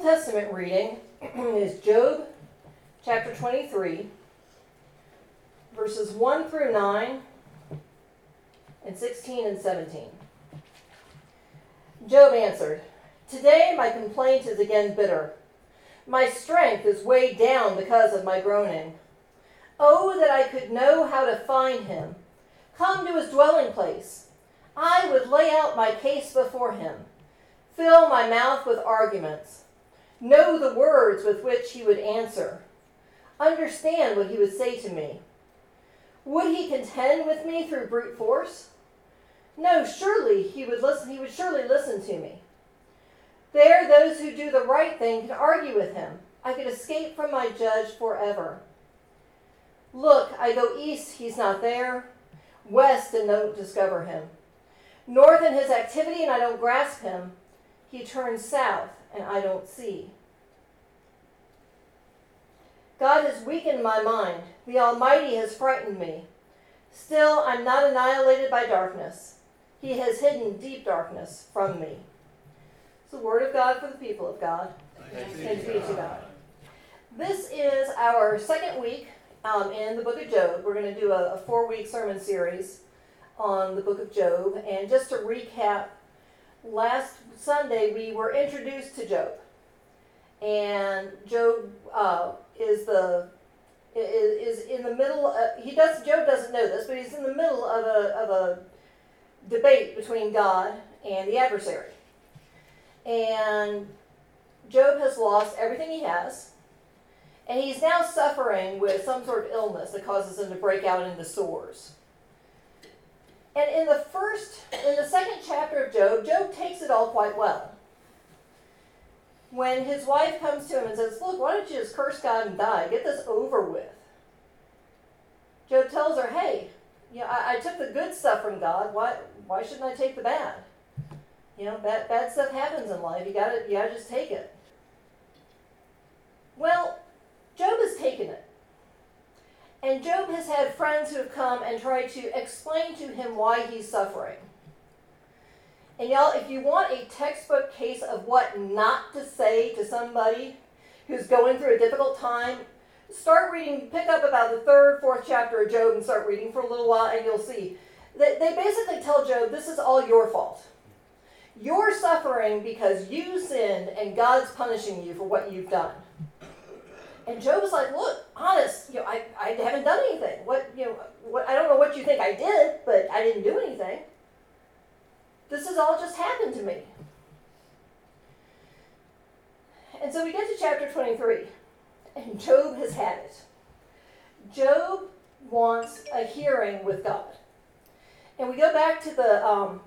Old Testament reading is Job chapter 23, verses 1 through 9, and 16 and 17. Job answered, Today my complaint is again bitter. My strength is weighed down because of my groaning. Oh, that I could know how to find him. Come to his dwelling place. I would lay out my case before him, fill my mouth with arguments, know the words with which he would answer, understand what he would say to me. Would he contend with me through brute force? No, surely he would listen he would surely listen to me. There those who do the right thing can argue with him. I could escape from my judge forever. Look, I go east, he's not there. West and don't discover him. North in his activity and I don't grasp him. He turns south and I don't see. God has weakened my mind. The Almighty has frightened me. Still, I'm not annihilated by darkness. He has hidden deep darkness from me. It's the word of God for the people of God. Thanks be to God. This is our second week um, in the book of Job. We're going to do a, a four week sermon series on the book of Job. And just to recap, last Sunday we were introduced to Job. And Job uh, is the is, in the middle. Of, he does. Job doesn't know this, but he's in the middle of a of a debate between God and the adversary. And Job has lost everything he has, and he's now suffering with some sort of illness that causes him to break out into sores. And in the first, in the second chapter of Job, Job takes it all quite well. When his wife comes to him and says, Look, why don't you just curse God and die? Get this over with. Job tells her, Hey, you know, I, I took the good stuff from God. Why, why shouldn't I take the bad? You know, bad, bad stuff happens in life. You gotta, you gotta just take it. Well, Job has taken it. And Job has had friends who have come and tried to explain to him why he's suffering. And y'all, if you want a textbook case of what not to say to somebody who's going through a difficult time, start reading, pick up about the third, fourth chapter of Job and start reading for a little while, and you'll see. They, they basically tell Job, this is all your fault. You're suffering because you sinned and God's punishing you for what you've done. And Job was like, look, honest, you know, I, I haven't done anything. What, you know, what, I don't know what you think I did, but I didn't do anything. This has all just happened to me. And so we get to chapter 23, and Job has had it. Job wants a hearing with God. And we go back to the um,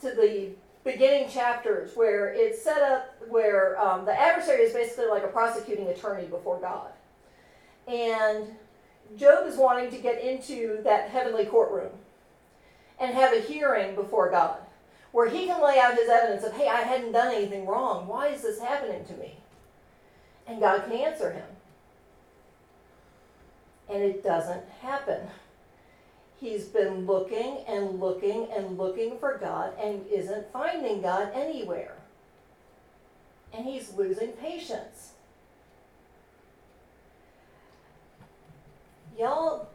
to the beginning chapters where it's set up where um, the adversary is basically like a prosecuting attorney before God. And Job is wanting to get into that heavenly courtroom and have a hearing before God where he can lay out his evidence of, hey, I hadn't done anything wrong. Why is this happening to me? And God can answer him. And it doesn't happen. He's been looking and looking and looking for God and isn't finding God anywhere. And he's losing patience. Y'all,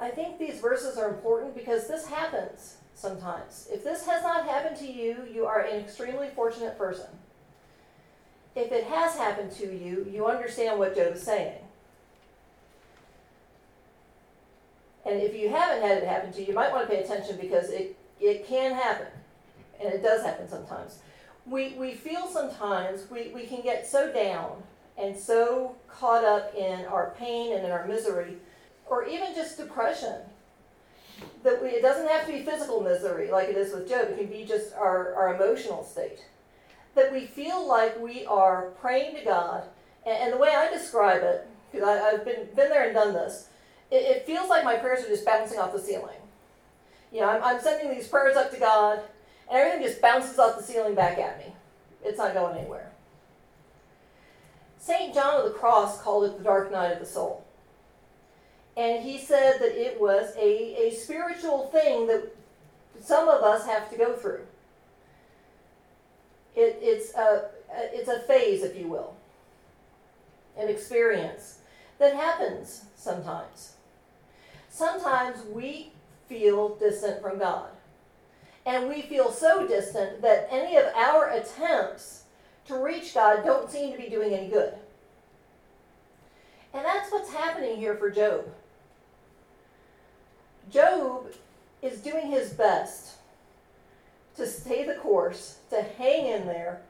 I think these verses are important because this happens sometimes. If this has not happened to you, you are an extremely fortunate person. If it has happened to you, you understand what Job is saying. And if you haven't had it happen to you, you might want to pay attention because it, it can happen. And it does happen sometimes. We, we feel sometimes we, we can get so down and so caught up in our pain and in our misery, or even just depression, that we, it doesn't have to be physical misery like it is with Job. It can be just our, our emotional state. That we feel like we are praying to God, and, and the way I describe it, because I've been, been there and done this, it, it, feels like my prayers are just bouncing off the ceiling. You know, I'm, I'm sending these prayers up to God, and everything just bounces off the ceiling back at me. It's not going anywhere. St. John of the Cross called it the dark night of the soul. And he said that it was a, a spiritual thing that some of us have to go through. It, it, it's, a, it's a phase, if you will, an experience that happens sometimes. Sometimes we feel distant from God. And we feel so distant that any of our attempts to reach God don't seem to be doing any good. And that's what's happening here for Job. Job is doing his best to stay the course, to hang in there,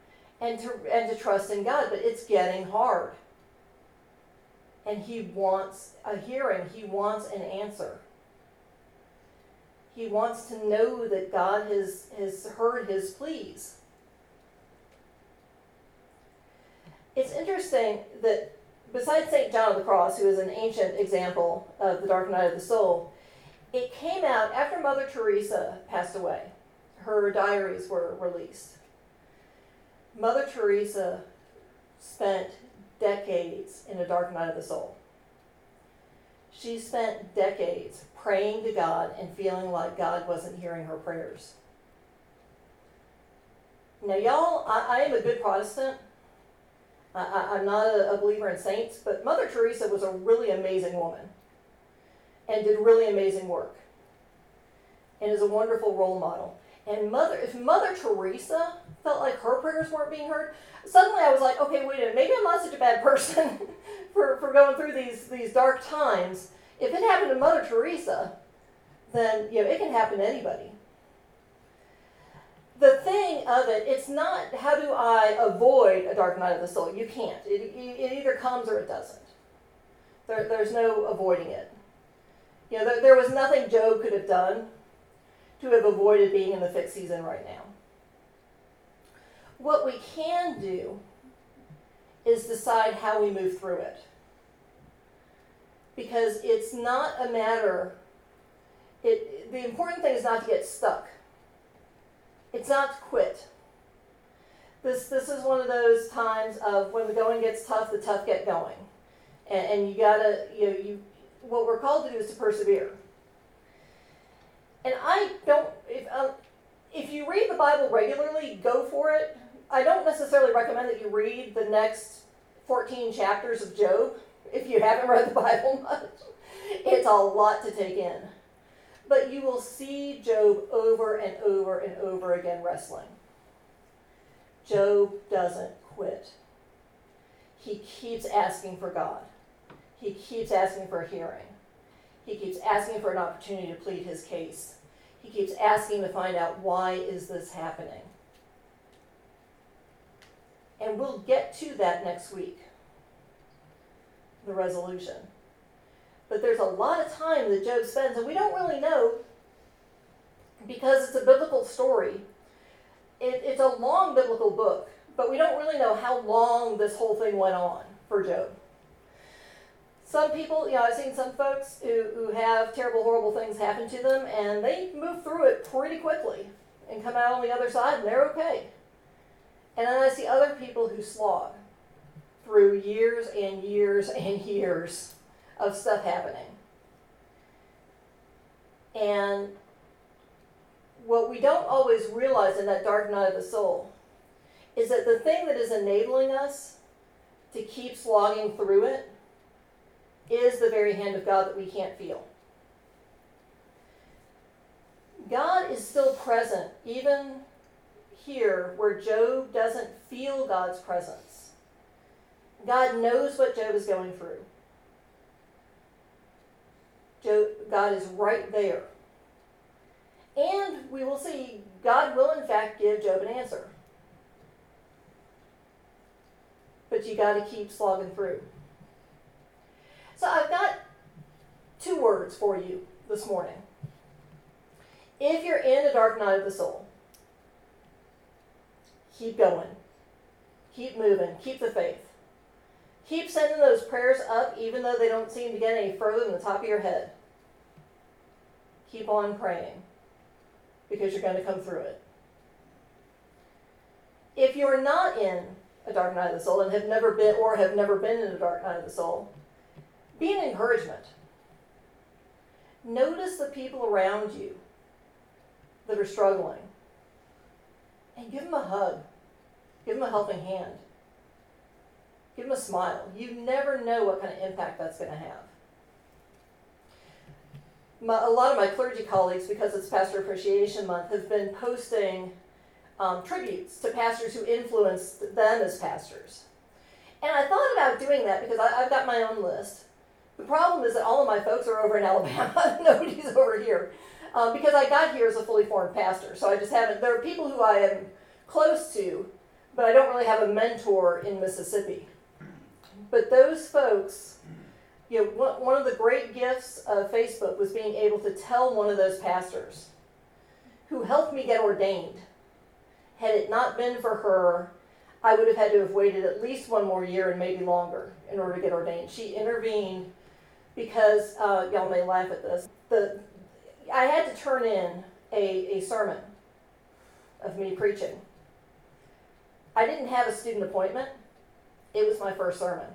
and to, and to trust in God, but it's getting hard. And he wants a hearing, he wants an answer. He wants to know that God has, has heard his pleas. It's interesting that besides St. John of the Cross, who is an ancient example of the dark night of the soul, it came out after Mother Teresa passed away. Her diaries were released. Mother Teresa spent decades in a dark night of the soul. She spent decades praying to God and feeling like God wasn't hearing her prayers. Now, y'all, I, I am a good Protestant. I, am not a, a believer in saints, but Mother Teresa was a really amazing woman and did really amazing work and is a wonderful role model. And mother, if Mother Teresa felt like her prayers weren't being heard, suddenly I was like, okay, wait a minute, maybe I'm not such a bad person for, for going through these, these dark times. If it happened to Mother Teresa, then you know it can happen to anybody. The thing of it, it's not how do I avoid a dark night of the soul. You can't. It, it either comes or it doesn't. There, there's no avoiding it. You know, there, there was nothing Job could have done to have avoided being in the fixed season right now. What we can do is decide how we move through it. Because it's not a matter it the important thing is not to get stuck. It's not to quit. This this is one of those times of when the going gets tough the tough get going. And, and you gotta you know you what we're called to do is to persevere. And i don't if uh, if you read the bible regularly go for it i don't necessarily recommend that you read the next 14 chapters of job if you haven't read the Bible much. It's a lot to take in. But you will see Job over and over and over again wrestling. Job doesn't quit. He keeps asking for God. He keeps asking for a hearing. He keeps asking for an opportunity to plead his case. He keeps asking to find out why is this happening. And we'll get to that next week the resolution. But there's a lot of time that Job spends, and we don't really know because it's a biblical story. It, it's a long biblical book, but we don't really know how long this whole thing went on for Job. Some people, you know, I've seen some folks who, who have terrible, horrible things happen to them, and they move through it pretty quickly and come out on the other side, and they're okay. And then I see other people who slog through years and years and years of stuff happening. And what we don't always realize in that dark night of the soul is that the thing that is enabling us to keep slogging through it is the very hand of God that we can't feel. God is still present, even here where Job doesn't feel God's presence. God knows what Job is going through. Job, God is right there. And we will see God will, in fact, give Job an answer. But you got to keep slogging through. So I've got two words for you this morning. If you're in a dark night of the soul, keep going, keep moving, keep the faith. Keep sending those prayers up even though they don't seem to get any further than the top of your head. Keep on praying because you're going to come through it. If you're not in a dark night of the soul and have never been or have never been in a dark night of the soul, be an encouragement. Notice the people around you that are struggling and give them a hug. Give them a helping hand. Give them a smile. You never know what kind of impact that's going to have. My, a lot of my clergy colleagues, because it's Pastor Appreciation Month, have been posting um, tributes to pastors who influenced them as pastors. And I thought about doing that because I, have got my own list. The problem is that all of my folks are over in Alabama. Nobody's over here. Um, because I got here as a fully formed pastor. So I just haven't, there are people who I am close to, but I don't really have a mentor in Mississippi. But those folks, you know, one of the great gifts of Facebook was being able to tell one of those pastors who helped me get ordained. Had it not been for her, I would have had to have waited at least one more year and maybe longer in order to get ordained. She intervened because uh, y'all may laugh at this. The I had to turn in a, a sermon of me preaching. I didn't have a student appointment. It was my first sermon.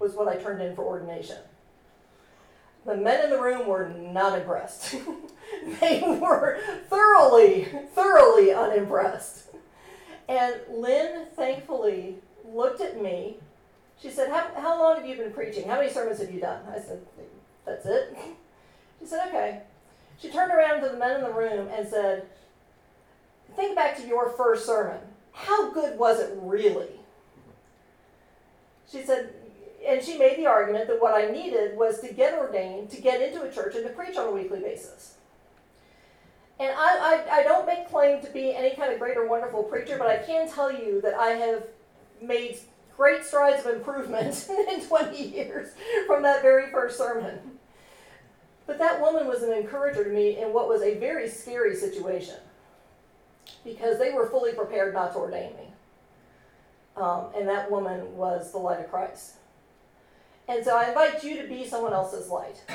Was what I turned in for ordination. The men in the room were not impressed. they were thoroughly, thoroughly unimpressed. And Lynn, thankfully, looked at me. She said, how, how long have you been preaching? How many sermons have you done? I said, That's it. She said, Okay. She turned around to the men in the room and said, Think back to your first sermon. How good was it really? She said, and she made the argument that what I needed was to get ordained, to get into a church, and to preach on a weekly basis. And I, I, I don't make claim to be any kind of great or wonderful preacher, but I can tell you that I have made great strides of improvement in 20 years from that very first sermon. But that woman was an encourager to me in what was a very scary situation because they were fully prepared not to ordain me. Um, and that woman was the light of Christ. And so I invite you to be someone else's light.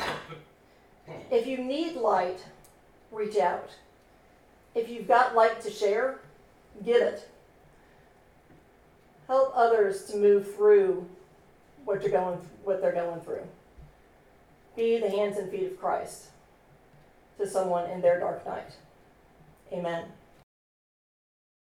If you need light, reach out. If you've got light to share, give it. Help others to move through what you're going what they're going through. Be the hands and feet of Christ to someone in their dark night. Amen.